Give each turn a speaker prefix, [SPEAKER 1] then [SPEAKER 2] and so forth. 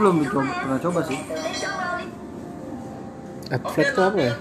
[SPEAKER 1] belum coba, pernah coba sih.
[SPEAKER 2] Adflex itu apa ya?